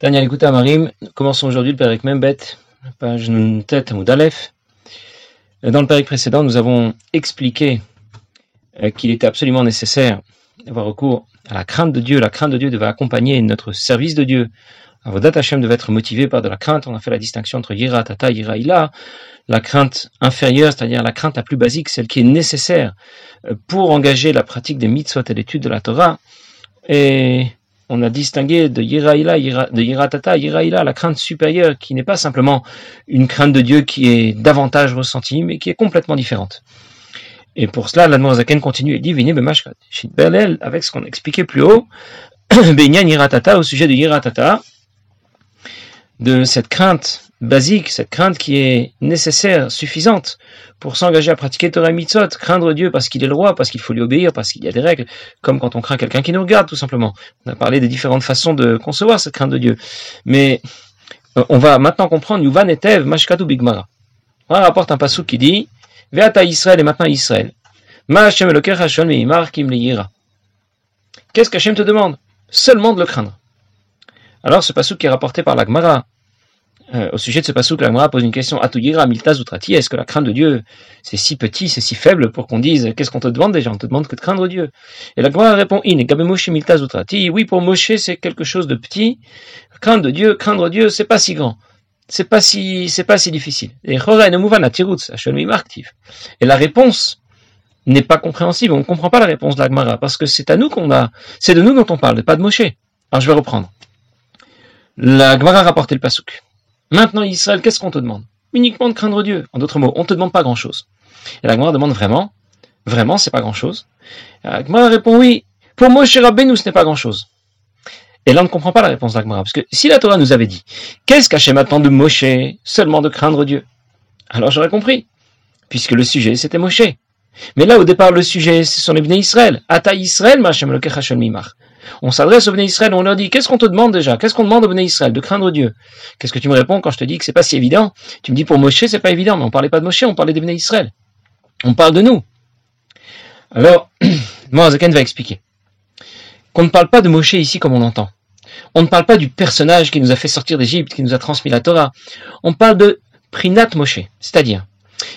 Daniel écoute Marim, commençons aujourd'hui le Péric Membet, page tête ou d'Aleph. Dans le Péric précédent, nous avons expliqué euh, qu'il était absolument nécessaire d'avoir recours à la crainte de Dieu. La crainte de Dieu devait accompagner notre service de Dieu. Avodat Hashem devait être motivé par de la crainte. On a fait la distinction entre Yira Tata, Yira Ila. La crainte inférieure, c'est-à-dire la crainte la plus basique, celle qui est nécessaire euh, pour engager la pratique des mitzvot et l'étude de la Torah. On a distingué de Yiraïla, de Yiratata, Yiraïla, la crainte supérieure, qui n'est pas simplement une crainte de Dieu qui est davantage ressentie, mais qui est complètement différente. Et pour cela, l'Admorazaken continue et dit, Vini avec ce qu'on expliquait plus haut, Benyan Yiratata, au sujet de Yiratata, de cette crainte basique, cette crainte qui est nécessaire, suffisante pour s'engager à pratiquer Torah Mitzot, craindre Dieu parce qu'il est le roi, parce qu'il faut lui obéir, parce qu'il y a des règles, comme quand on craint quelqu'un qui nous regarde, tout simplement. On a parlé des différentes façons de concevoir cette crainte de Dieu. Mais euh, on va maintenant comprendre Yuvan Etev Mashkatu Bigmara. On rapporte un passou qui dit Veata Israël et maintenant Israël. Qu'est-ce qu'Hachem te demande? Seulement de le craindre. Alors ce passou qui est rapporté par la Gemara, euh, au sujet de ce passage, la pose une question. Est-ce que la crainte de Dieu, c'est si petit, c'est si faible pour qu'on dise, qu'est-ce qu'on te demande déjà? On te demande que de craindre Dieu. Et la Gemara répond, in, Oui, pour Moshe, c'est quelque chose de petit. Craindre de Dieu, craindre Dieu, c'est pas si grand. C'est pas si, c'est pas si difficile. Et Et la réponse n'est pas compréhensible. On ne comprend pas la réponse de la Gemara parce que c'est à nous qu'on a, c'est de nous dont on parle, pas de Moshe. Alors je vais reprendre. La Gemara a rapporté le pasouk. Maintenant, Israël, qu'est-ce qu'on te demande? Uniquement de craindre Dieu. En d'autres mots, on ne te demande pas grand-chose. Et la Gemara demande vraiment Vraiment, c'est pas grand-chose La Gemara répond oui. Pour Moshe Rabbeinu, ce n'est pas grand-chose. Et là, on ne comprend pas la réponse d'Agmara. Parce que si la Torah nous avait dit Qu'est-ce qu'Hachem maintenant de Moshe Seulement de craindre Dieu? Alors j'aurais compris. Puisque le sujet, c'était Moshe. Mais là, au départ, le sujet, ce sont les Israël. Ata Israël, Mimar. On s'adresse aux Bnei Israël, on leur dit, qu'est-ce qu'on te demande déjà? Qu'est-ce qu'on demande aux Bnei Israël? De craindre Dieu. Qu'est-ce que tu me réponds quand je te dis que c'est pas si évident? Tu me dis pour Moshe, c'est pas évident, mais on parlait pas de Moshe, on parlait des Bnei Israël. On parle de nous. Alors, Moazaken va expliquer qu'on ne parle pas de Moshe ici comme on l'entend. On ne parle pas du personnage qui nous a fait sortir d'Égypte, qui nous a transmis la Torah. On parle de Prinat Moshe, c'est-à-dire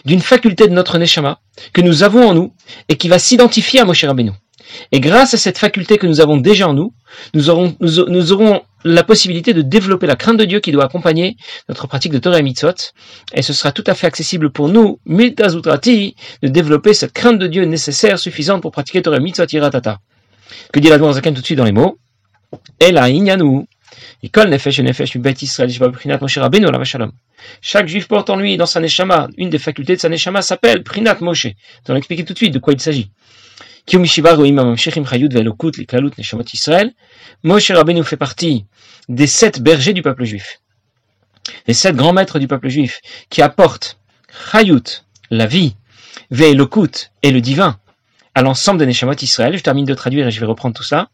d'une faculté de notre Neshama que nous avons en nous et qui va s'identifier à Moshe Rabbeinu. Et grâce à cette faculté que nous avons déjà en nous, nous aurons, la possibilité de développer la crainte de Dieu qui doit accompagner notre pratique de Torah et Mitzvot. Et ce sera tout à fait accessible pour nous, Miltazutrati, de développer cette crainte de Dieu nécessaire, suffisante pour pratiquer Torah et Mitzvot Iratata. Que dit la Zaken tout de suite dans les mots? Chaque juif porte en lui, dans sa neshama, une des facultés de sa neshama s'appelle Prinat Moshe. On va expliquer tout de suite de quoi il s'agit. Moshe Rabbeinu fait partie des sept bergers du peuple juif, les sept grands maîtres du peuple juif, qui apportent Chayut, la vie, Ve'elokut, et le divin, à l'ensemble des Neshamot Israël. Je termine de traduire et je vais reprendre tout ça.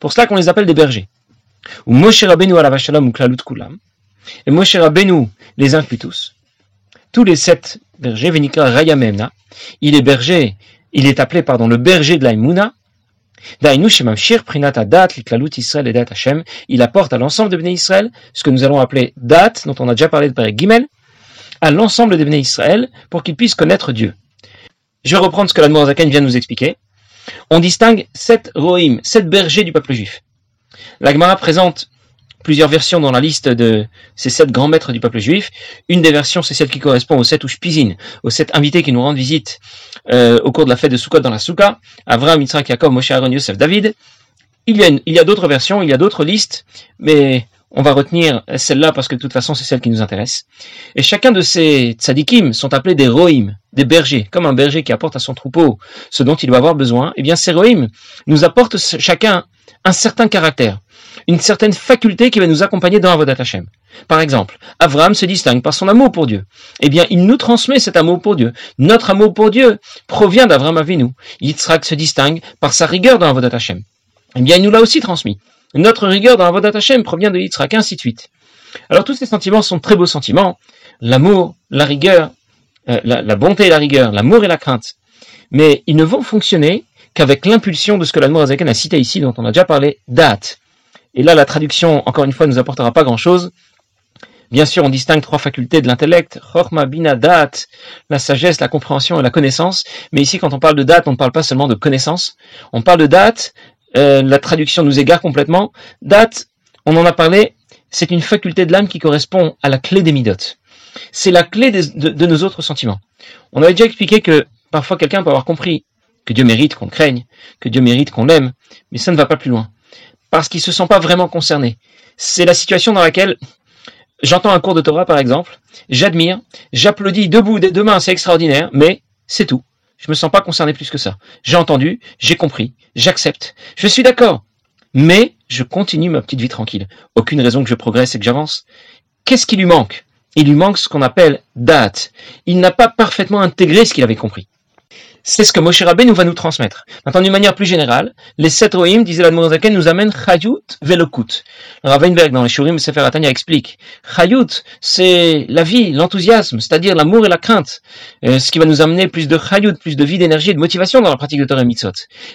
Pour cela qu'on les appelle des bergers. Ou Moshe Rabbeinu ou Klalut Kulam. Et Moshe Rabbeinu les inclut tous tous les sept bergers, Venika Rayamemna, il est berger, il est appelé, pardon, le berger de l'Aïmouna, il apporte à l'ensemble de Bnei Israël ce que nous allons appeler Dat, dont on a déjà parlé de Père Gimel, à l'ensemble de Bnei Israël pour qu'ils puissent connaître Dieu. Je vais reprendre ce que la Zaken vient de nous expliquer. On distingue sept rohim, sept bergers du peuple juif. La Gemara présente plusieurs versions dans la liste de ces sept grands maîtres du peuple juif. Une des versions, c'est celle qui correspond aux sept Ushpizin, aux sept invités qui nous rendent visite euh, au cours de la fête de Sukkot dans la Souka, Avraham, Yitzhak, Yaakov, Moshe, Aaron, Yosef, David. Il y a, d'autres versions, il y a d'autres listes, mais on va retenir celle-là parce que de toute façon c'est celle qui nous intéresse. Et chacun de ces tzadikim sont appelés des rohim, des bergers, comme un berger qui apporte à son troupeau ce dont il doit avoir besoin. Eh bien ces rohim nous apportent chacun un certain caractère une certaine faculté qui va nous accompagner dans Avodat Hashem. Par exemple, Abraham se distingue par son amour pour Dieu. Eh bien, il nous transmet cet amour pour Dieu. Notre amour pour Dieu provient d'Abraham Avinu. Yitzhak se distingue par sa rigueur dans Avodat Hashem. Eh bien, il nous l'a aussi transmis. Notre rigueur dans Avodat Hashem provient de Yitzhak, ainsi de suite. Alors, tous ces sentiments sont très beaux sentiments. L'amour, la rigueur, euh, la, bonté et la rigueur, l'amour et la crainte. Mais ils ne vont fonctionner qu'avec l'impulsion de ce que l'Admorazaken a cité ici, dont on a déjà parlé, date Et là, la traduction, encore une fois, ne nous apportera pas grand-chose. Bien sûr, on distingue trois facultés de l'intellect, Chorma, Bina, la sagesse, la compréhension et la connaissance. Mais ici, quand on parle de Dat, on ne parle pas seulement de connaissance. On parle de Dat, euh, la traduction nous égare complètement. Dat, on en a parlé, c'est une faculté de l'âme qui correspond à la clé des midotes. C'est la clé de, nos autres sentiments. On avait déjà expliqué que parfois quelqu'un peut avoir compris que Dieu mérite qu'on craigne, que Dieu mérite qu'on l'aime, mais ça ne va pas plus loin. Parce qu'il se sent pas vraiment concerné. C'est la situation dans laquelle j'entends un cours de Torah, par exemple, j'admire, j'applaudis debout des deux mains, c'est extraordinaire, mais c'est tout. Je me sens pas concerné plus que ça. J'ai entendu, j'ai compris, j'accepte, je suis d'accord. Mais je continue ma petite vie tranquille. Aucune raison que je progresse et que j'avance. Qu'est-ce qui lui manque? Il lui manque ce qu'on appelle date. Il n'a pas parfaitement intégré ce qu'il avait compris. C'est ce que Moshe nous va nous transmettre. Maintenant, d'une manière plus générale, les sept rohim, disait la nous amènent Chayut Velokut. Le Weinberg, dans les Shurim Sefer Atania, explique. Chayut, c'est la vie, l'enthousiasme, c'est-à-dire l'amour et la crainte. Euh, ce qui va nous amener plus de Chayut, plus de vie, d'énergie et de motivation dans la pratique de Torah Mitzot.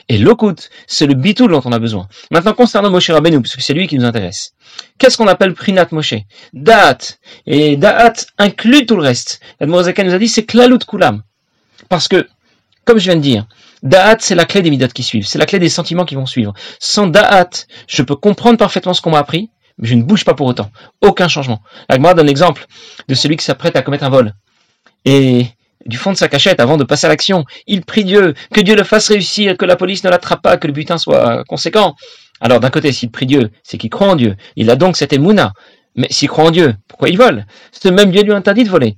Et Lokut, c'est le bitul dont on a besoin. Maintenant, concernant Moshe Rabbeinu, parce que c'est lui qui nous intéresse. Qu'est-ce qu'on appelle Prinat Moshe? Da'at. Et Da'at inclut tout le reste. La nous a dit c'est Klalut Kulam. Parce que comme je viens de dire, Da'at, c'est la clé des midotes qui suivent, c'est la clé des sentiments qui vont suivre. Sans Da'at, je peux comprendre parfaitement ce qu'on m'a appris, mais je ne bouge pas pour autant. Aucun changement. La Gemara donne l'exemple de celui qui s'apprête à commettre un vol. Et du fond de sa cachette, avant de passer à l'action, il prie Dieu, que Dieu le fasse réussir, que la police ne l'attrape pas, que le butin soit conséquent. Alors d'un côté, s'il prie Dieu, c'est qu'il croit en Dieu. Il a donc cette émouna. Mais s'il croit en Dieu, pourquoi il vole? Ce même Dieu lui interdit de voler.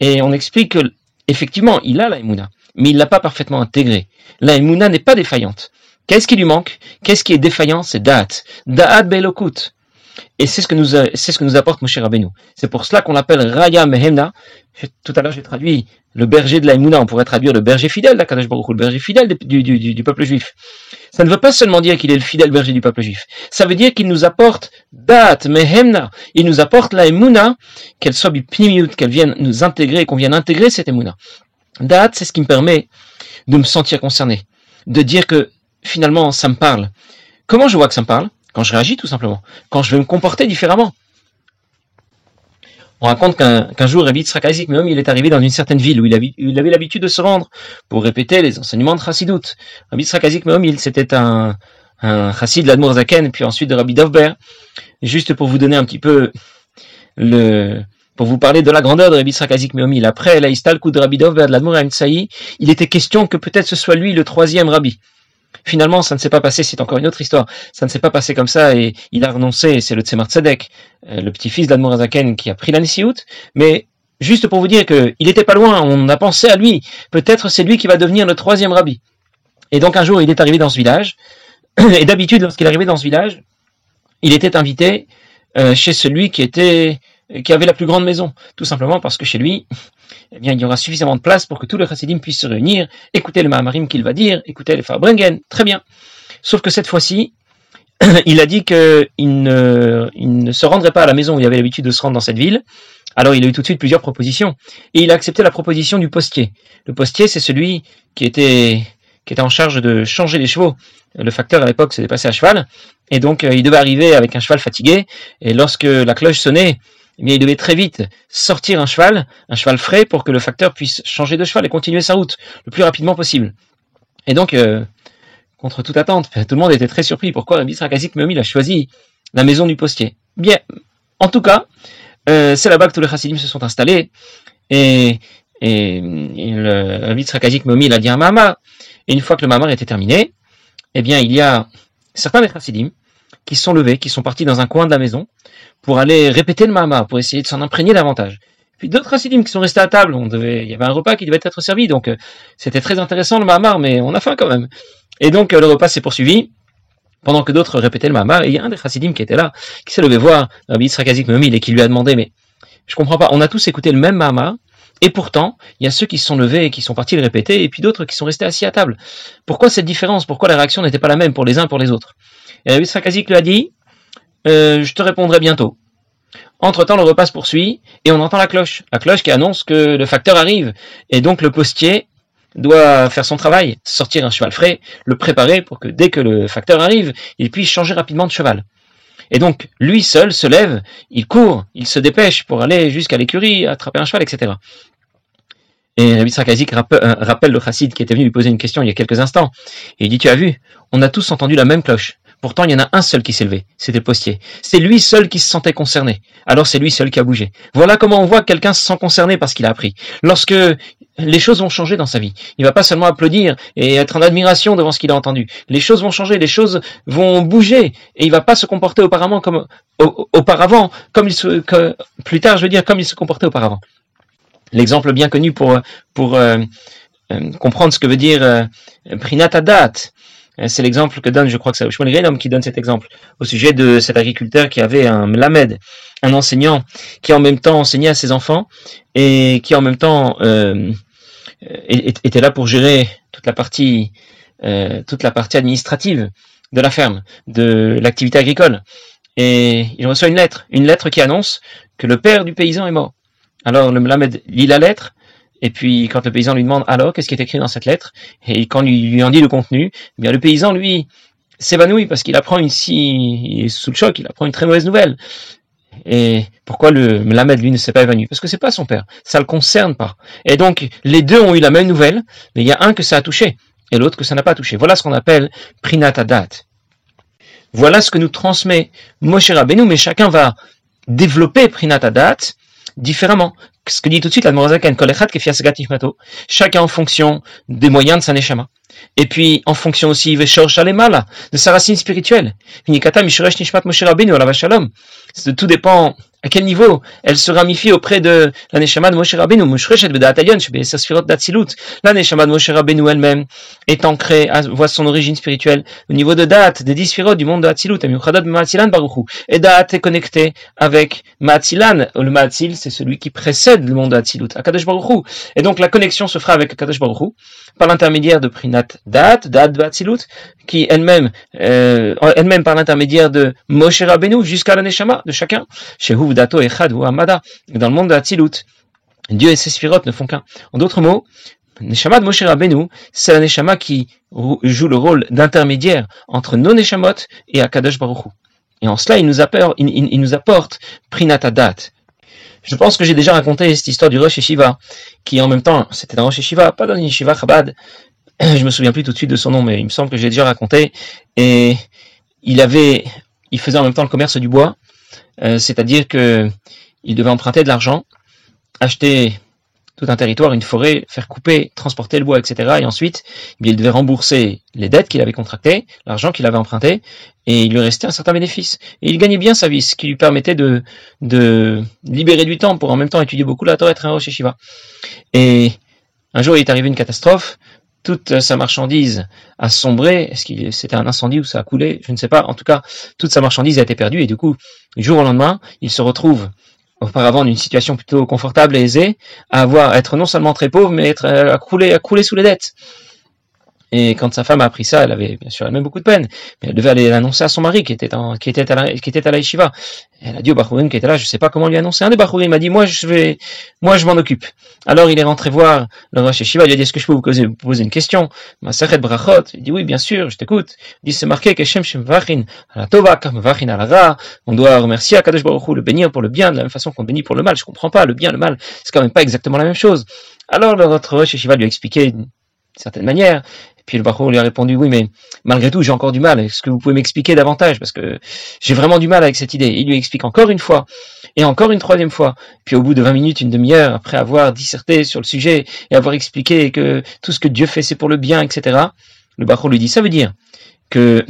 Et on explique que, effectivement, il a la mais il l'a pas parfaitement intégré. La Emouna n'est pas défaillante. Qu'est-ce qui lui manque? Qu'est-ce qui est défaillant? C'est Da'at. Da'at Belokut. Et c'est ce que nous, c'est ce que nous apporte Moshe Rabbeinu. C'est pour cela qu'on l'appelle Raya Mehemna. Tout à l'heure, j'ai traduit le berger de la Emouna. On pourrait traduire le berger fidèle d'Akadosh Baruch le berger fidèle du, du, du, peuple juif. Ça ne veut pas seulement dire qu'il est le fidèle berger du peuple juif. Ça veut dire qu'il nous apporte Da'at Mehemna. Il nous apporte la Emouna, qu'elle soit qu'elle vienne nous intégrer, qu'on vienne intégrer cette Emouna. Date, c'est ce qui me permet de me sentir concerné, de dire que finalement ça me parle. Comment je vois que ça me parle? Quand je réagis tout simplement, quand je vais me comporter différemment. On raconte qu'un jour, Rabbi Tzrakazik même il est arrivé dans une certaine ville où il avait, l'habitude de se rendre pour répéter les enseignements de Chassidut. Rabbi Tzrakazik il c'était un, un chassid de l'Admour Zaken, puis ensuite de Rabbi Dovber. Juste pour vous donner un petit peu le, pour vous parler de la grandeur de Rabbi Srakazik Meomil. Après la Istalkou de Rabbi Dov, de il était question que peut-être ce soit lui le troisième Rabbi. Finalement, ça ne s'est pas passé, c'est encore une autre histoire. Ça ne s'est pas passé comme ça et il a renoncé, c'est le Tzemar Tzedek, euh, le petit-fils d'Admorazaken qui a pris la Nissiout. Mais juste pour vous dire qu'il n'était pas loin, on a pensé à lui. Peut-être c'est lui qui va devenir le troisième Rabbi. Et donc un jour, il est arrivé dans ce village. Et d'habitude, lorsqu'il arrivé dans ce village, il était invité euh, chez celui qui était qui avait la plus grande maison, tout simplement parce que chez lui, eh bien, il y aura suffisamment de place pour que tous les chassidim puissent se réunir, écouter le Mahamarim qu'il va dire, écouter les Farbringen, très bien. Sauf que cette fois-ci, il a dit qu'il ne, ne se rendrait pas à la maison où il avait l'habitude de se rendre dans cette ville. Alors il a eu tout de suite plusieurs propositions. Et il a accepté la proposition du postier. Le postier, c'est celui qui était, qui était en charge de changer les chevaux. Le facteur à l'époque s'était passé à cheval. Et donc euh, il devait arriver avec un cheval fatigué. Et lorsque la cloche sonnait, il devait très vite sortir un cheval, un cheval frais, pour que le facteur puisse changer de cheval et continuer sa route le plus rapidement possible. Et donc, euh, contre toute attente, tout le monde était très surpris. Pourquoi Rabbi Srakazik Meomi a choisi la maison du postier? Bien, en tout cas, euh, c'est là-bas que tous les chassidim se sont installés. Et, le Rabbi Srakazik Meomi a dit un mamar. Et une fois que le mamar était terminé, eh bien, il y a certains des chassidim qui sont levés, qui sont partis dans un coin de la maison pour aller répéter le Mahama, pour essayer de s'en imprégner davantage. Puis d'autres chassidim qui sont restés à table, on devait, il y avait un repas qui devait être servi, donc euh, c'était très intéressant le Mahamar, mais on a faim quand même. Et donc euh, le repas s'est poursuivi, pendant que d'autres répétaient le Mahamar, et il y a un des chassidim qui était là, qui s'est levé voir Rabbi Yitzhak Memil et qui lui a demandé, mais je comprends pas, on a tous écouté le même Mahamar, et pourtant, il y a ceux qui se sont levés et qui sont partis le répéter, et puis d'autres qui sont restés assis à table. Pourquoi cette différence? Pourquoi la réaction n'était pas la même pour les uns pour les autres? Et Rabbi Srakazik lui a dit, euh, je te répondrai bientôt. Entre-temps, le repas se poursuit et on entend la cloche. La cloche qui annonce que le facteur arrive. Et donc le postier doit faire son travail, sortir un cheval frais, le préparer pour que dès que le facteur arrive, il puisse changer rapidement de cheval. Et donc, lui seul se lève, il court, il se dépêche pour aller jusqu'à l'écurie, attraper un cheval, etc. Et Rabbi Sarkazik euh, rappelle le chassid qui était venu lui poser une question il y a quelques instants. Et il dit, tu as vu, on a tous entendu la même cloche. Pourtant, il y en a un seul qui s'est levé, c'était le postier. C'est lui seul qui se sentait concerné. Alors c'est lui seul qui a bougé. Voilà comment on voit que quelqu'un se sent concerné parce qu'il a appris. Lorsque les choses vont changer dans sa vie, il va pas seulement applaudir et être en admiration devant ce qu'il a entendu. Les choses vont changer, les choses vont bouger et il va pas se comporter auparavant comme auparavant, comme il se, que, plus tard, je veux dire, comme il se comportait auparavant. L'exemple bien connu pour euh, euh, comprendre ce que veut dire euh, euh, c'est l'exemple que donne, je crois que c'est Shmuel Greenham qui donne cet exemple au sujet de cet agriculteur qui avait un lamed, un enseignant qui en même temps enseignait à ses enfants et qui en même temps euh, était là pour gérer toute la partie euh, toute la partie administrative de la ferme, de l'activité agricole. Et il reçoit une lettre, une lettre qui annonce que le père du paysan est mort. Alors le lamed lit la lettre et puis, quand le paysan lui demande alors qu'est-ce qui est écrit dans cette lettre, et quand lui, lui en dit le contenu, eh bien le paysan lui s'évanouit parce qu'il apprend une si, il est sous le choc, il apprend une très mauvaise nouvelle. Et pourquoi le Lamed, lui, ne s'est pas évanoui? Parce que c'est pas son père, ça le concerne pas. Et donc, les deux ont eu la même nouvelle, mais il y a un que ça a touché, et l'autre que ça n'a pas touché. Voilà ce qu'on appelle prinatadat. Voilà ce que nous transmet Moshe Rabbeinu, mais chacun va développer prinatadat différemment ce que dit tout de suite la chacun en fonction des moyens de sa neshama. Et puis, en fonction aussi, de sa racine spirituelle. Tout dépend à quel niveau elle se ramifie auprès de la Neshama de Moshe Rabbeinu, La de Moshe Rabbeinu elle-même est ancrée, voit son origine spirituelle au niveau de date, des dix du monde de Hatzilut, et date est connecté avec Maatzilan. Le Maatzil, c'est celui qui précède le monde de Hatzilut, Et donc la connexion se fera avec Akadosh Baruch par l'intermédiaire de Prinat date, date de Hatzilut, qui elle-même, euh, elle-même par l'intermédiaire de Moshe Rabbeinu jusqu'à la Neshama de chacun. Chez Dato ou Amada. Dans le monde de Hatzilut, Dieu et ses sphirotes ne font qu'un. En d'autres mots, Neshama de Moshe Rabbeinu, c'est la Neshama qui joue le rôle d'intermédiaire entre nos Neshamot et Akadosh Baruch Et en cela, il nous apporte, il, nous apporte Prinatadat. Je pense que j'ai déjà raconté cette histoire du Rosh Shiva, qui en même temps, c'était un Rosh Shiva, pas dans une Yeshiva Chabad. Je me souviens plus tout de suite de son nom, mais il me semble que j'ai déjà raconté. Et il avait, il faisait en même temps le commerce du bois. Euh, c'est-à-dire que il devait emprunter de l'argent, acheter tout un territoire, une forêt, faire couper, transporter le bois, etc. Et ensuite, eh il devait rembourser les dettes qu'il avait contractées, l'argent qu'il avait emprunté, et il lui restait un certain bénéfice. Et il gagnait bien sa vie, ce qui lui permettait de, de libérer du temps pour en même temps étudier beaucoup la Torah et être un Rosh Shiva. Et un jour, il est arrivé une catastrophe, toute sa marchandise a sombré. Est-ce que c'était un incendie ou ça a coulé? Je ne sais pas. En tout cas, toute sa marchandise a été perdue et du coup, du jour au lendemain, il se retrouve auparavant d'une situation plutôt confortable et aisée, à avoir être non seulement très pauvre, mais être à couler, à couler sous les dettes. Et quand sa femme a appris ça, elle avait bien sûr elle même beaucoup de peine, mais elle devait aller l'annoncer à son mari qui était qui était à la, qui était à la yeshiva. elle a dit au Bachurim qui était là, je sais pas comment lui annoncer. Un des Bachurim m'a dit, moi je vais, moi je m'en occupe. Alors il est rentré voir le Rosh Yeshiva, il a dit, est-ce que je peux vous poser, vous poser une question? Ma Brachot, il dit oui, bien sûr, je t'écoute. Il dit, c'est marqué Shem Vachin, la Tova, Vachin la on doit remercier Akadosh Baruch le bénir pour le bien de la même façon qu'on bénit pour le mal. Je comprends pas, le bien, le mal, c'est quand même pas exactement la même chose. Alors le Rosh Yeshiva lui a expliqué d'une certaine manière, puis le Bachour lui a répondu, oui, mais malgré tout, j'ai encore du mal. Est-ce que vous pouvez m'expliquer davantage? Parce que j'ai vraiment du mal avec cette idée. Il lui explique encore une fois, et encore une troisième fois. Puis au bout de 20 minutes, une demi-heure, après avoir disserté sur le sujet et avoir expliqué que tout ce que Dieu fait, c'est pour le bien, etc., le Bachour lui dit, ça veut dire que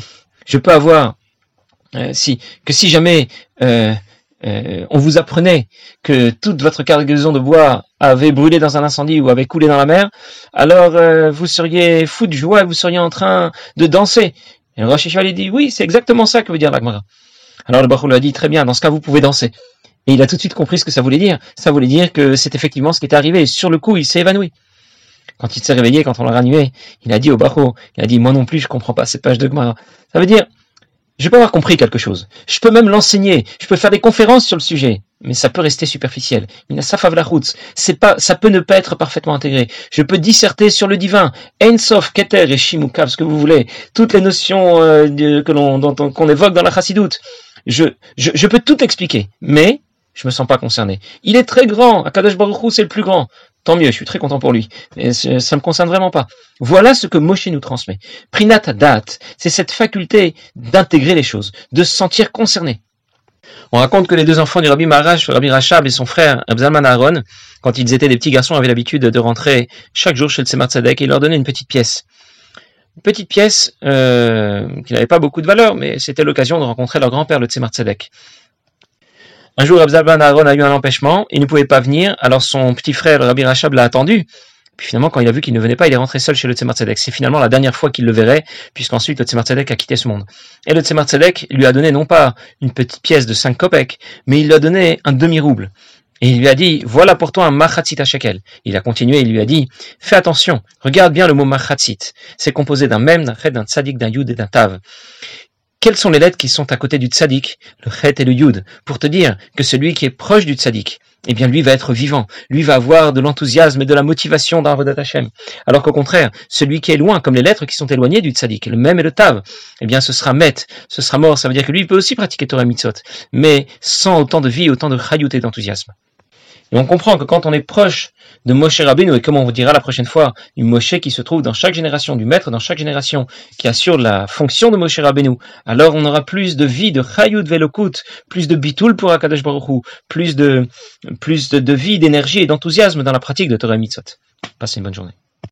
je peux avoir, euh, si, que si jamais euh, euh, on vous apprenait que toute votre cargaison de bois avait brûlé dans un incendie ou avait coulé dans la mer, alors euh, vous seriez fou de joie, vous seriez en train de danser. Et le Rosh lui dit, oui, c'est exactement ça que veut dire l'Agmara. Alors le Baruch lui a dit, très bien, dans ce cas, vous pouvez danser. Et il a tout de suite compris ce que ça voulait dire. Ça voulait dire que c'est effectivement ce qui était arrivé. Et sur le coup, il s'est évanoui. Quand il s'est réveillé, quand on l'a ranimé, il a dit au Baruch, il a dit, moi non plus, je comprends pas cette page de Gmara. Ça veut dire, je peux avoir compris quelque chose. Je peux même l'enseigner. Je peux faire des conférences sur le sujet. Mais ça peut rester superficiel. C'est pas, ça peut ne pas être parfaitement intégré. Je peux disserter sur le divin. Ensof, Keter et Shimukav, ce que vous voulez. Toutes les notions euh, que l'on, qu'on évoque dans la chassidoute. je, je, je peux tout expliquer, mais je me sens pas concerné. Il est très grand, Akadosh Baruch c'est le plus grand. Tant mieux, je suis très content pour lui. Mais ça me concerne vraiment pas. Voilà ce que Moshe nous transmet. Prinat date, c'est cette faculté d'intégrer les choses, de se sentir concerné. On raconte que les deux enfants du Rabbi Maharash, Rabbi Rachab et son frère Abzalman Aaron, quand ils étaient des petits garçons, avaient l'habitude de rentrer chaque jour chez le Tzemar Tzedek et leur donnait une petite pièce. Une petite pièce euh, qui n'avait pas beaucoup de valeur, mais c'était l'occasion de rencontrer leur grand-père, le Tzemar Tzedek. Un jour, Abzalban Aaron a eu un empêchement, il ne pouvait pas venir, alors son petit frère Rabbi Rachab l'a attendu. Puis finalement, quand il a vu qu'il ne venait pas, il est rentré seul chez le Tzemar. C'est finalement la dernière fois qu'il le verrait, puisqu'ensuite le Tzemar a quitté ce monde. Et le Tzemar Tzedek lui a donné non pas une petite pièce de 5 kopek, mais il lui a donné un demi-rouble. Et il lui a dit, voilà pour toi un machatzit shekel. Il a continué, il lui a dit, fais attention, regarde bien le mot machatzit. C'est composé d'un même, d'un d'un tzadik, d'un yud et d'un tav. Quelles sont les lettres qui sont à côté du tzaddik, le chet et le yud, pour te dire que celui qui est proche du tzaddik, eh bien lui va être vivant, lui va avoir de l'enthousiasme et de la motivation dans Avodat Hashem. Alors qu'au contraire, celui qui est loin, comme les lettres qui sont éloignées du tzaddik, le même et le tav, eh bien ce sera met, ce sera mort, ça veut dire que lui peut aussi pratiquer Torah Mitzot, mais sans autant de vie, autant de chayut et d'enthousiasme. Et on comprend que quand on est proche de Moshe Rabbeinu, et comme on vous dira la prochaine fois, une Moshe qui se trouve dans chaque génération, du maître dans chaque génération, qui assure la fonction de Moshe Rabbeinu, alors on aura plus de vie, de chayut velokut, plus de bitoul pour Akadosh Baruch plus de, plus de, de vie, d'énergie et d'enthousiasme dans la pratique de Torah Mitzot. Passez une bonne journée.